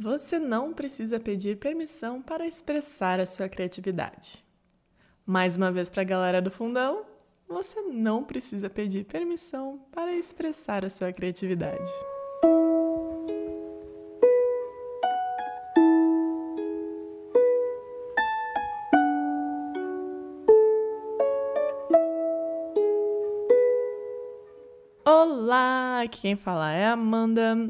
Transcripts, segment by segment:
Você não precisa pedir permissão para expressar a sua criatividade. Mais uma vez para a galera do fundão, você não precisa pedir permissão para expressar a sua criatividade. Olá, aqui quem fala é Amanda.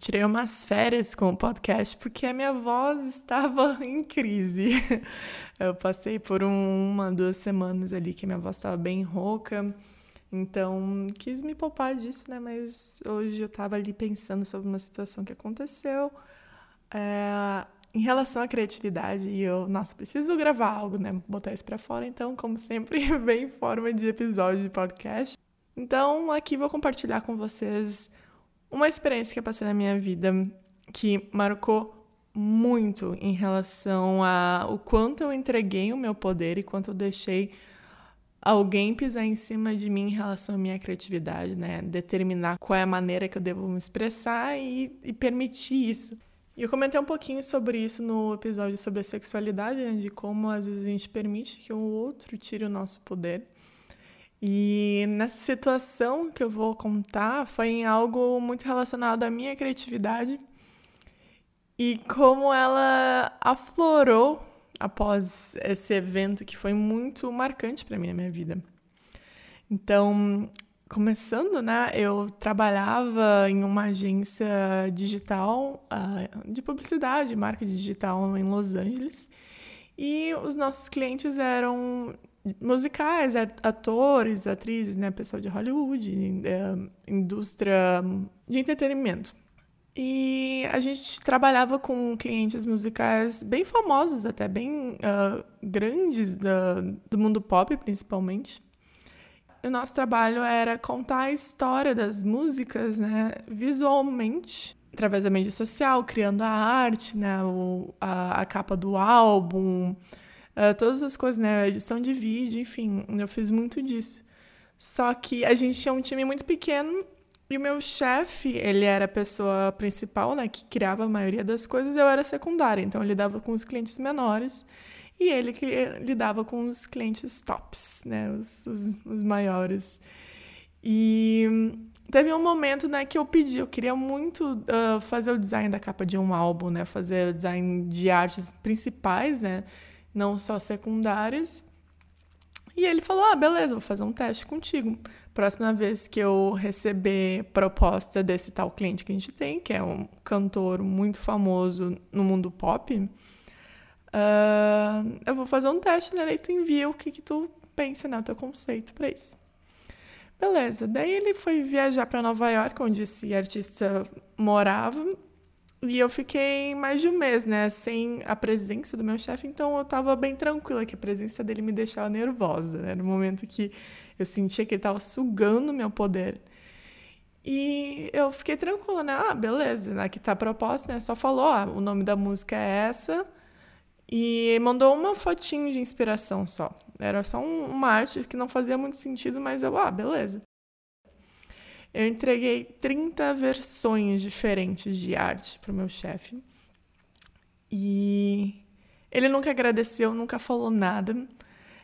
Tirei umas férias com o podcast porque a minha voz estava em crise. Eu passei por um, uma, duas semanas ali que a minha voz estava bem rouca. Então, quis me poupar disso, né? Mas hoje eu estava ali pensando sobre uma situação que aconteceu é, em relação à criatividade. E eu, nossa, preciso gravar algo, né? Botar isso para fora. Então, como sempre, vem em forma de episódio de podcast. Então, aqui vou compartilhar com vocês uma experiência que eu passei na minha vida que marcou muito em relação a o quanto eu entreguei o meu poder e quanto eu deixei alguém pisar em cima de mim em relação à minha criatividade, né? Determinar qual é a maneira que eu devo me expressar e, e permitir isso. E eu comentei um pouquinho sobre isso no episódio sobre a sexualidade, né? de como às vezes a gente permite que o outro tire o nosso poder. E nessa situação que eu vou contar foi em algo muito relacionado à minha criatividade e como ela aflorou após esse evento que foi muito marcante para mim na minha vida. Então, começando, né, eu trabalhava em uma agência digital uh, de publicidade, marca digital em Los Angeles, e os nossos clientes eram musicais, atores, atrizes, né, pessoal de Hollywood, é, indústria de entretenimento. E a gente trabalhava com clientes musicais bem famosos, até bem uh, grandes da, do mundo pop, principalmente. O nosso trabalho era contar a história das músicas, né, visualmente, através da mídia social, criando a arte, né, o, a, a capa do álbum, uh, todas as coisas, né? Edição de vídeo, enfim, eu fiz muito disso. Só que a gente tinha um time muito pequeno e o meu chefe, ele era a pessoa principal, né, que criava a maioria das coisas, eu era secundária, então eu lidava com os clientes menores e ele que lidava com os clientes tops, né, os, os, os maiores. E teve um momento, né, que eu pedi, eu queria muito uh, fazer o design da capa de um álbum, né, fazer o design de artes principais, né, não só secundárias. E ele falou: Ah, beleza, vou fazer um teste contigo. Próxima vez que eu receber proposta desse tal cliente que a gente tem, que é um cantor muito famoso no mundo pop, uh, eu vou fazer um teste nele e tu envia o que, que tu pensa, né? O teu conceito para isso. Beleza, daí ele foi viajar para Nova York, onde esse artista morava, e eu fiquei mais de um mês, né, sem a presença do meu chefe, então eu tava bem tranquila, que a presença dele me deixava nervosa, né, no momento que eu sentia que ele tava sugando meu poder. E eu fiquei tranquila, né, ah, beleza, aqui tá a proposta, né, só falou, o nome da música é essa, e mandou uma fotinho de inspiração só. Era só um, uma arte que não fazia muito sentido, mas eu, ah, beleza. Eu entreguei 30 versões diferentes de arte para o meu chefe. E ele nunca agradeceu, nunca falou nada.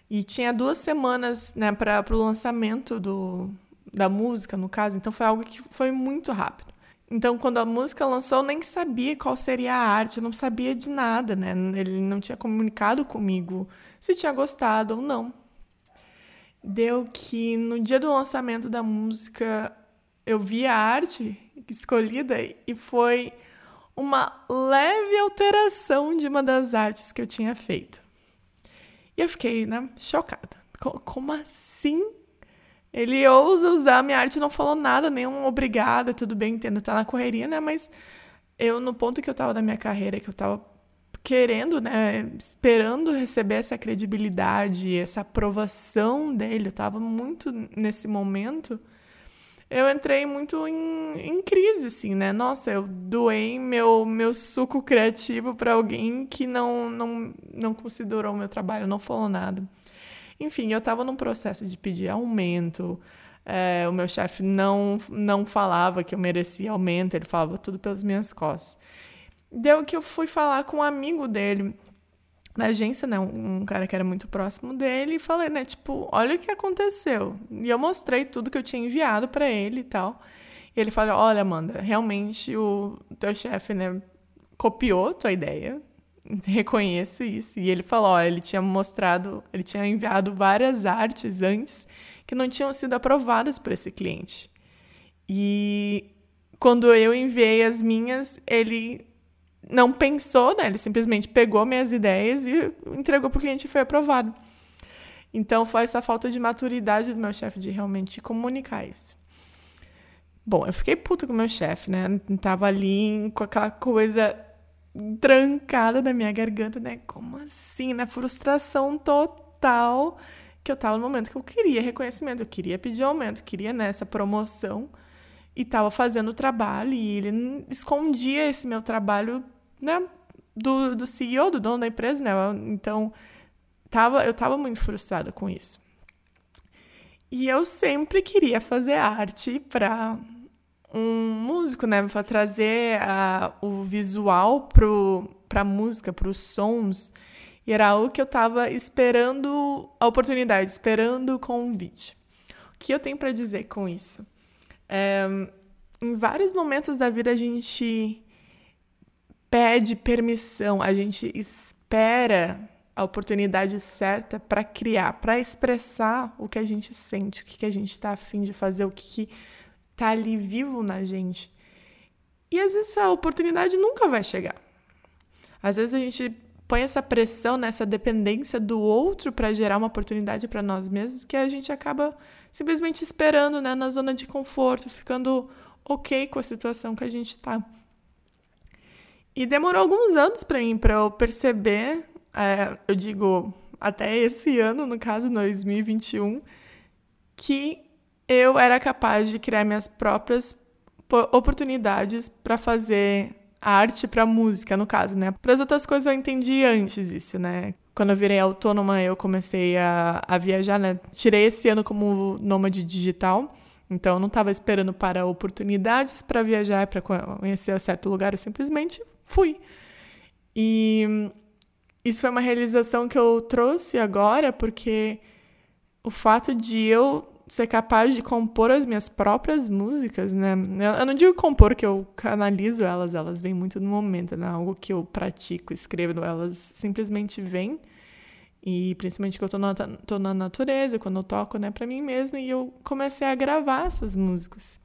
E tinha duas semanas né, para o lançamento do, da música, no caso, então foi algo que foi muito rápido. Então, quando a música lançou, eu nem sabia qual seria a arte, eu não sabia de nada, né? Ele não tinha comunicado comigo se tinha gostado ou não. Deu que no dia do lançamento da música, eu vi a arte escolhida e foi uma leve alteração de uma das artes que eu tinha feito. E eu fiquei, né, chocada. Como assim? Ele ousa usar a minha arte, não falou nada, nenhum obrigada, tudo bem, entendo, tá na correria, né? Mas eu, no ponto que eu tava da minha carreira, que eu tava querendo, né, esperando receber essa credibilidade, essa aprovação dele, eu tava muito nesse momento eu entrei muito em, em crise, assim, né? Nossa, eu doei meu, meu suco criativo para alguém que não, não, não considerou o meu trabalho, não falou nada. Enfim, eu estava num processo de pedir aumento. É, o meu chefe não, não falava que eu merecia aumento, ele falava tudo pelas minhas costas. deu que eu fui falar com um amigo dele da agência, né, um, um, cara que era muito próximo dele, e falei, né, tipo, olha o que aconteceu. E eu mostrei tudo que eu tinha enviado para ele e tal. E ele falou, olha, Amanda, realmente o teu chefe, né, copiou tua ideia, reconheço isso. E ele falou, olha, ele tinha mostrado, ele tinha enviado várias artes antes que não tinham sido aprovadas por esse cliente. E quando eu enviei as minhas, ele não pensou, né? Ele simplesmente pegou minhas ideias e entregou para o cliente e foi aprovado. Então foi essa falta de maturidade do meu chefe de realmente comunicar isso. Bom, eu fiquei puta com o meu chefe, né? Tava ali com aquela coisa trancada na minha garganta, né? Como assim, né? Frustração total que eu tava no momento que eu queria reconhecimento, eu queria pedir aumento, queria nessa né, promoção e tava fazendo o trabalho e ele escondia esse meu trabalho né, do, do CEO, do dono da empresa, né? Então, tava, eu tava muito frustrada com isso. E eu sempre queria fazer arte para um músico, né? Para trazer a, o visual para a música, para os sons. E era algo que eu estava esperando a oportunidade, esperando o convite. O que eu tenho para dizer com isso? É, em vários momentos da vida a gente pede permissão, a gente espera a oportunidade certa para criar, para expressar o que a gente sente, o que a gente está afim de fazer, o que está ali vivo na gente. E às vezes a oportunidade nunca vai chegar. Às vezes a gente põe essa pressão, nessa dependência do outro para gerar uma oportunidade para nós mesmos, que a gente acaba simplesmente esperando né, na zona de conforto, ficando ok com a situação que a gente está. E demorou alguns anos para mim, para eu perceber, é, eu digo, até esse ano, no caso, 2021, que eu era capaz de criar minhas próprias oportunidades para fazer arte para música, no caso, né? Para as outras coisas eu entendi antes isso, né? Quando eu virei autônoma, eu comecei a, a viajar, né? Tirei esse ano como nômade digital. Então, eu não estava esperando para oportunidades para viajar, para conhecer certo lugar, eu simplesmente fui. E isso foi uma realização que eu trouxe agora, porque o fato de eu ser capaz de compor as minhas próprias músicas, né? Eu não digo compor que eu canalizo elas, elas vêm muito no momento, né? Algo que eu pratico, escrevo, elas simplesmente vêm. E principalmente que eu tô na, tô na natureza, quando eu toco, né, para mim mesma, e eu comecei a gravar essas músicas.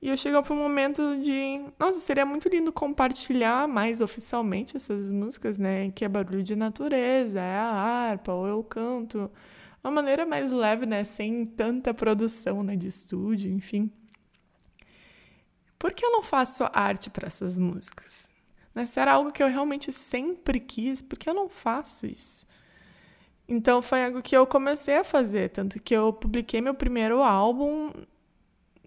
E eu chego para um momento de, nossa, seria muito lindo compartilhar mais oficialmente essas músicas, né? Que é barulho de natureza, é a harpa, ou eu canto. Uma maneira mais leve, né? Sem tanta produção né? de estúdio, enfim. Por que eu não faço arte para essas músicas? Né? Se era algo que eu realmente sempre quis, por que eu não faço isso? Então foi algo que eu comecei a fazer, tanto que eu publiquei meu primeiro álbum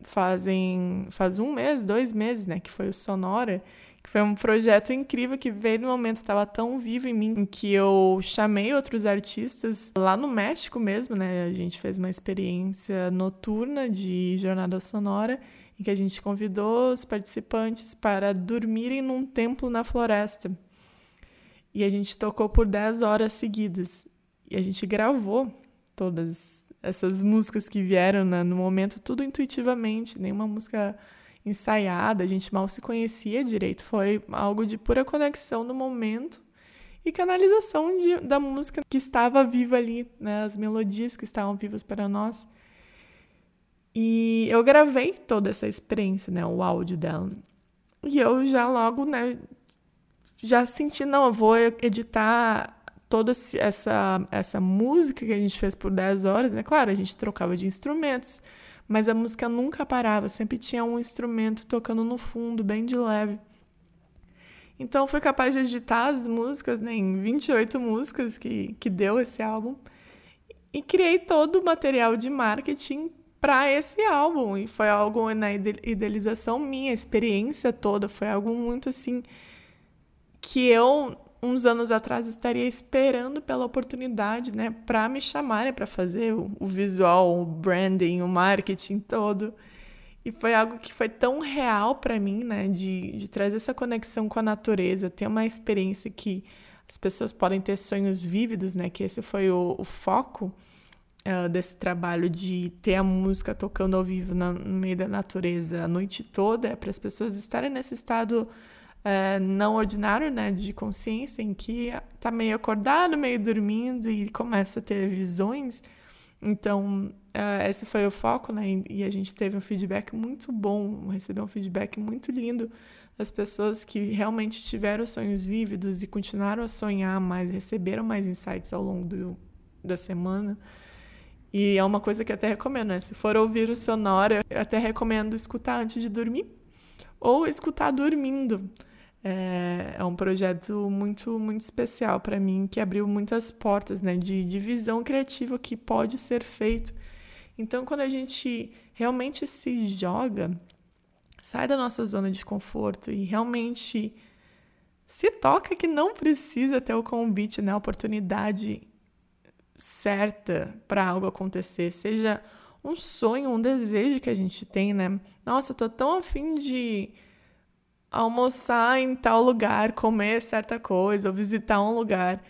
fazem faz um mês, dois meses, né, que foi o Sonora, que foi um projeto incrível que veio no momento estava tão vivo em mim que eu chamei outros artistas lá no México mesmo, né? A gente fez uma experiência noturna de jornada sonora em que a gente convidou os participantes para dormirem num templo na floresta. E a gente tocou por 10 horas seguidas. E a gente gravou todas essas músicas que vieram né, no momento, tudo intuitivamente, nenhuma música ensaiada, a gente mal se conhecia direito, foi algo de pura conexão no momento e canalização de, da música que estava viva ali, né, as melodias que estavam vivas para nós. E eu gravei toda essa experiência, né, o áudio dela. E eu já logo, né, já senti, não, eu vou editar toda essa, essa música que a gente fez por 10 horas, né? Claro, a gente trocava de instrumentos, mas a música nunca parava, sempre tinha um instrumento tocando no fundo, bem de leve. Então, fui capaz de editar as músicas, né, em 28 músicas que, que deu esse álbum, e criei todo o material de marketing para esse álbum. E foi algo na idealização minha, experiência toda, foi algo muito assim que eu uns anos atrás estaria esperando pela oportunidade, né, para me chamarem para fazer o, o, visual, o branding, o marketing todo. E foi algo que foi tão real para mim, né? De, de trazer essa conexão com a natureza, ter uma experiência que as pessoas podem ter sonhos vívidos, né? Que esse foi o, o foco uh, desse trabalho de ter a música tocando ao vivo na, no meio da natureza a noite toda, é para as pessoas estarem nesse estado uh, não ordinário, né? De consciência, em que tá meio acordado, meio dormindo e começa a ter visões. Então, uh, esse foi o foco, né? E a gente teve um feedback muito bom, recebeu um feedback muito lindo das pessoas que realmente tiveram sonhos vívidos e continuaram a sonhar mais, receberam mais insights ao longo do, da semana. E é uma coisa que até recomendo, né? Se for ouvir o sonora, eu até recomendo escutar antes de dormir ou escutar dormindo. É, é um projeto muito, muito especial para mim, que abriu muitas portas né, de, de visão criativa que pode ser feito. Então, quando a gente realmente se joga, sai da nossa zona de conforto e realmente se toca que não precisa ter o convite, né, a oportunidade certa para algo acontecer, seja um sonho, um desejo que a gente tem, né? Nossa, eu tô tão afim de almoçar em tal lugar, comer certa coisa, ou visitar um lugar.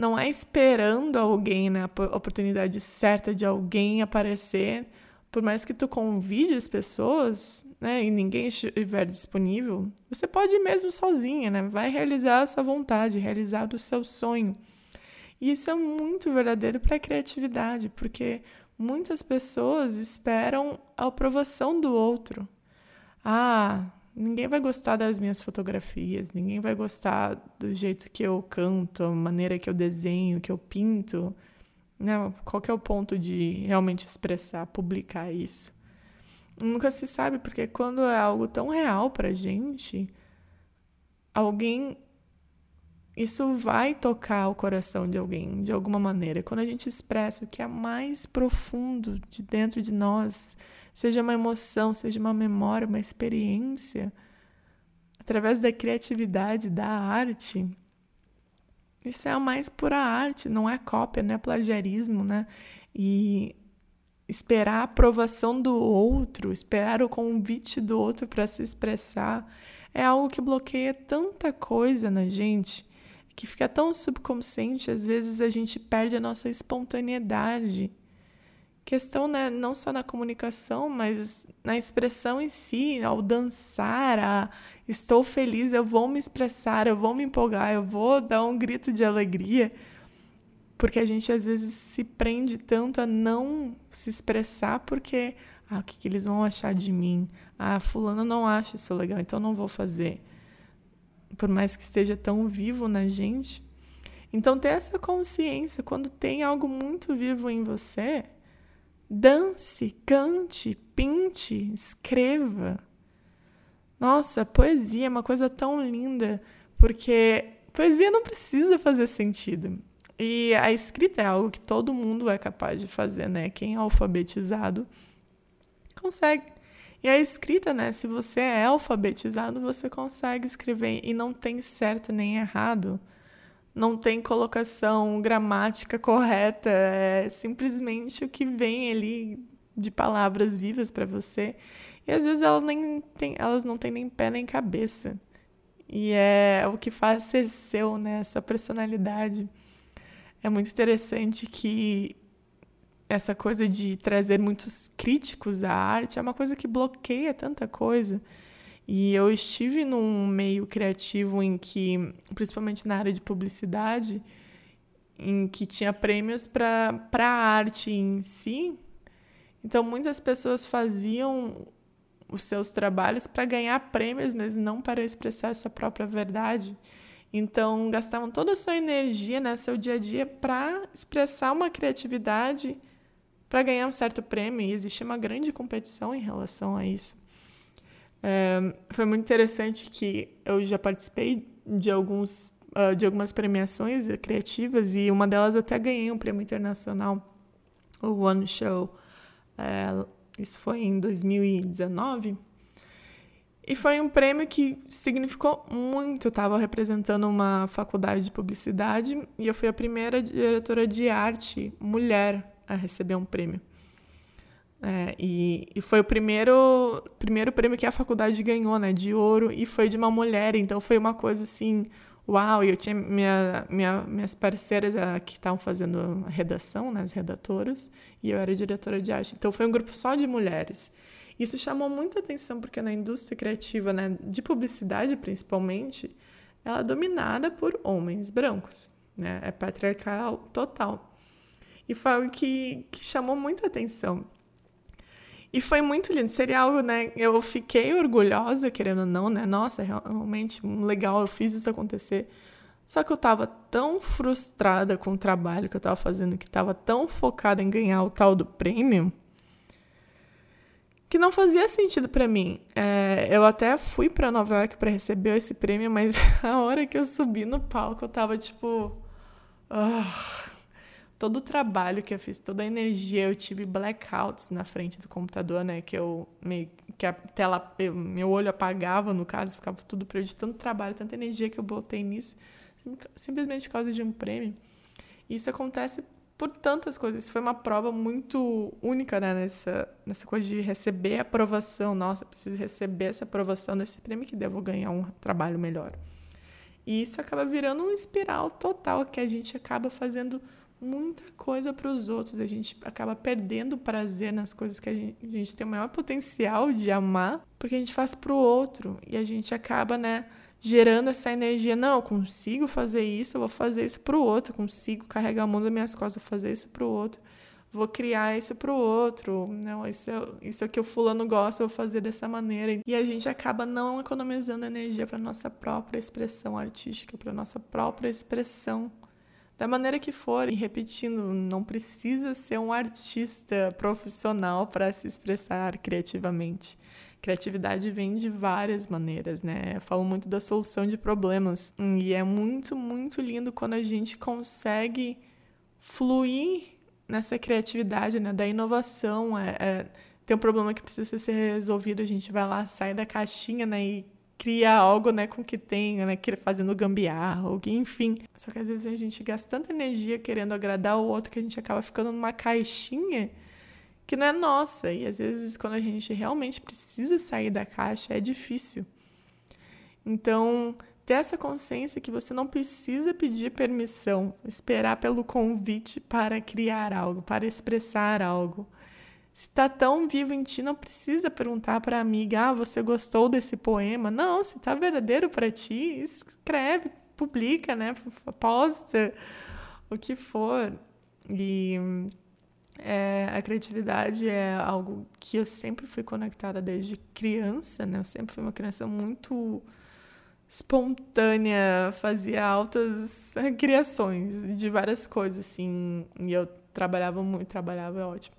Não é esperando alguém, né, a oportunidade certa de alguém aparecer, por mais que tu convide as pessoas, né, e ninguém estiver disponível, você pode ir mesmo sozinha, né? Vai realizar a sua vontade, realizar o seu sonho. E isso é muito verdadeiro para a criatividade, porque muitas pessoas esperam a aprovação do outro. Ah, ninguém vai gostar das minhas fotografias, ninguém vai gostar do jeito que eu canto, a maneira que eu desenho, que eu pinto. Né? Qual que é o ponto de realmente expressar, publicar isso? Nunca se sabe, porque quando é algo tão real pra gente, alguém. Isso vai tocar o coração de alguém, de alguma maneira. Quando a gente expressa o que é mais profundo de dentro de nós, seja uma emoção, seja uma memória, uma experiência, através da criatividade, da arte. Isso é a mais pura arte, não é cópia, não é plagiarismo, né? E esperar a aprovação do outro, esperar o convite do outro para se expressar, é algo que bloqueia tanta coisa na gente, que fica tão subconsciente, às vezes a gente perde a nossa espontaneidade questão né, não só na comunicação, mas na expressão em si, ao dançar, a estou feliz, eu vou me expressar, eu vou me empolgar, eu vou dar um grito de alegria, porque a gente às vezes se prende tanto a não se expressar porque ah, o que, que eles vão achar de mim? Ah, fulano não acha isso legal, então não vou fazer. Por mais que esteja tão vivo na gente. Então ter essa consciência quando tem algo muito vivo em você, Dance, cante, pinte, escreva. Nossa, poesia é uma coisa tão linda, porque poesia não precisa fazer sentido. E a escrita é algo que todo mundo é capaz de fazer, né? Quem é alfabetizado consegue. E a escrita, né? Se você é alfabetizado, você consegue escrever e não tem certo nem errado não tem colocação gramática correta, é simplesmente o que vem ali de palavras vivas para você. E às vezes elas, nem elas não têm nem pé nem cabeça. E é o que faz ser seu, né? A sua personalidade. É muito interessante que essa coisa de trazer muitos críticos à arte é uma coisa que bloqueia tanta coisa. E eu estive num meio criativo em que, principalmente na área de publicidade, em que tinha prêmios para a arte em si. Então, muitas pessoas faziam os seus trabalhos para ganhar prêmios, mas não para expressar a sua própria verdade. Então, gastavam toda a sua energia, né, seu dia a dia, para expressar uma criatividade para ganhar um certo prêmio. E existia uma grande competição em relação a isso. É, foi muito interessante que eu já participei de alguns uh, de algumas premiações criativas e uma delas eu até ganhei um prêmio internacional, o One Show. É, isso foi em 2019. E foi um prêmio que significou muito. Eu estava representando uma faculdade de publicidade e eu fui a primeira diretora de arte mulher a receber um prêmio. É, e, e, foi o primeiro, primeiro prêmio que a faculdade ganhou, né? De ouro, e foi de uma mulher. Então foi uma coisa assim, uau! E eu tinha minha, minha, minhas parceiras uh, que estavam fazendo a redação, né? As redatoras, e eu era diretora de arte. Então foi um grupo só de mulheres. Isso chamou muita atenção, porque na indústria criativa, né? De publicidade principalmente, ela é dominada por homens brancos, né? É patriarcal total. E foi algo que, que chamou muita atenção. E foi muito lindo. Seria algo, né? Eu fiquei orgulhosa, querendo ou não, né? Nossa, realmente legal, eu fiz isso acontecer. Só que eu tava tão frustrada com o trabalho que eu tava fazendo, que tava tão focada em ganhar o tal do prêmio, que não fazia sentido para mim. É, eu até fui para Nova York para receber esse prêmio, mas a hora que eu subi no palco, eu tava tipo. Uh, todo o trabalho que eu fiz, toda a energia, eu tive blackouts na frente do computador, né? Que eu meio que a tela, eu, meu olho apagava, no caso, ficava tudo perdido, de tanto trabalho, tanta energia que eu botei nisso, simplesmente por causa de um prêmio. Isso acontece por tantas coisas. Isso foi uma prova muito única, né? Nessa, nessa coisa de receber aprovação. Nossa, eu preciso receber essa aprovação desse prêmio que devo ganhar um trabalho melhor. E isso acaba virando um espiral total que a gente acaba fazendo muita coisa para os outros. A gente acaba perdendo prazer nas coisas que a gente, a gente tem o maior potencial de amar, porque a gente faz para o outro. E a gente acaba, né, gerando essa energia. Não, eu consigo fazer isso, eu vou fazer isso para o outro. Eu consigo carregar a mão das minhas costas, vou fazer isso para o outro. Vou criar isso para o outro. Não, isso é, isso é o que o fulano gosta, eu vou fazer dessa maneira. E a gente acaba não economizando energia para nossa própria expressão artística, para nossa própria expressão da maneira que for. E repetindo, não precisa ser um artista profissional para se expressar criativamente. Criatividade vem de várias maneiras, né? Eu falo muito da solução de problemas. E é muito, muito lindo quando a gente consegue fluir nessa criatividade, né? Da inovação. É, é, tem um problema que precisa ser resolvido, a gente vai lá, sai da caixinha, né? E cria algo, né, com o que tem, né, fazendo gambiarra, enfim. Só que às vezes a gente gasta tanta energia querendo agradar o outro que a gente acaba ficando numa caixinha que não é nossa. E às vezes quando a gente realmente precisa sair da caixa é difícil. Então, ter essa consciência que você não precisa pedir permissão, esperar pelo convite para criar algo, para expressar algo. Se tá tão vivo em ti, não precisa perguntar para amiga: "Ah, você gostou desse poema?". Não, se tá verdadeiro para ti, escreve, publica, né? Posta o que for. E é, a criatividade é algo que eu sempre fui conectada desde criança, né? Eu sempre fui uma criança muito espontânea, fazia altas criações de várias coisas, assim. E eu trabalhava muito, trabalhava é ótimo.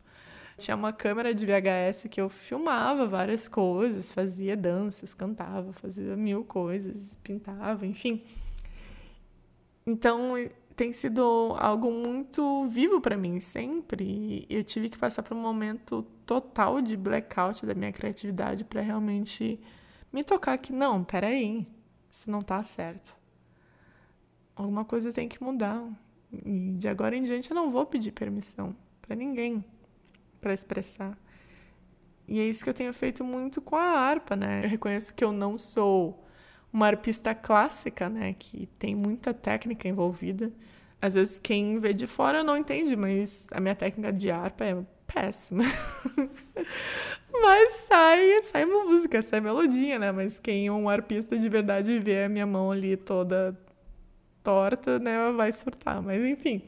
Tinha uma câmera de VHS que eu filmava várias coisas, fazia danças, cantava, fazia mil coisas, pintava, enfim. Então, tem sido algo muito vivo para mim sempre. Eu tive que passar por um momento total de blackout da minha criatividade para realmente me tocar que não, peraí, isso não tá certo. Alguma coisa tem que mudar. E de agora em diante eu não vou pedir permissão para ninguém para expressar. E é isso que eu tenho feito muito com a harpa, né? Eu reconheço que eu não sou uma arpista clássica, né? Que tem muita técnica envolvida. Às vezes quem vê de fora não entende, mas a minha técnica de harpa é péssima. mas sai, sai música, sai melodia, né? Mas quem é um arpista de verdade vê a minha mão ali toda torta, né? Vai surtar. Mas enfim.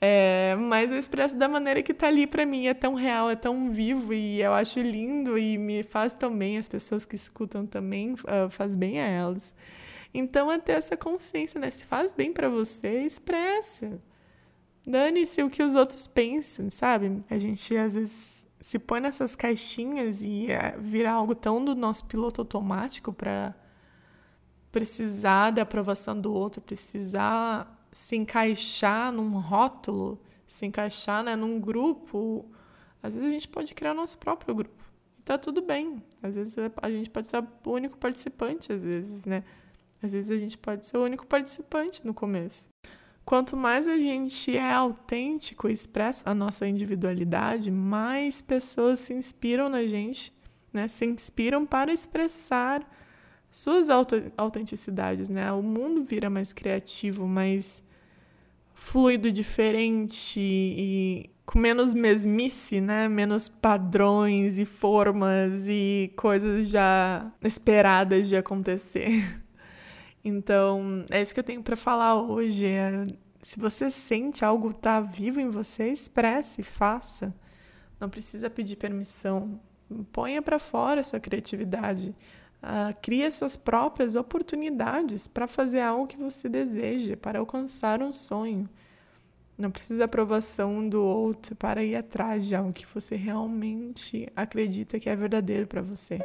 É, mas eu expresso da maneira que tá ali para mim, é tão real, é tão vivo e eu acho lindo e me faz tão bem, as pessoas que escutam também uh, faz bem a elas. Então é ter essa consciência, né? Se faz bem para você, expressa. Dane-se o que os outros pensam, sabe? A gente às vezes se põe nessas caixinhas e uh, vira algo tão do nosso piloto automático para precisar da aprovação do outro, precisar se encaixar num rótulo, se encaixar né, num grupo, às vezes a gente pode criar nosso próprio grupo. E tá tudo bem. Às vezes a gente pode ser o único participante, às vezes, né? Às vezes a gente pode ser o único participante no começo. Quanto mais a gente é autêntico e expressa a nossa individualidade, mais pessoas se inspiram na gente, né? Se inspiram para expressar suas autenticidades, né? O mundo vira mais criativo, mais fluido, diferente e com menos mesmice, né? Menos padrões e formas e coisas já esperadas de acontecer. Então, é isso que eu tenho para falar hoje. É, se você sente algo tá vivo em você, expresse, faça. Não precisa pedir permissão. Ponha para fora a sua criatividade. Uh, crie suas próprias oportunidades para fazer algo que você deseja, para alcançar um sonho. Não precisa aprovação do outro para ir atrás de algo que você realmente acredita que é verdadeiro para você.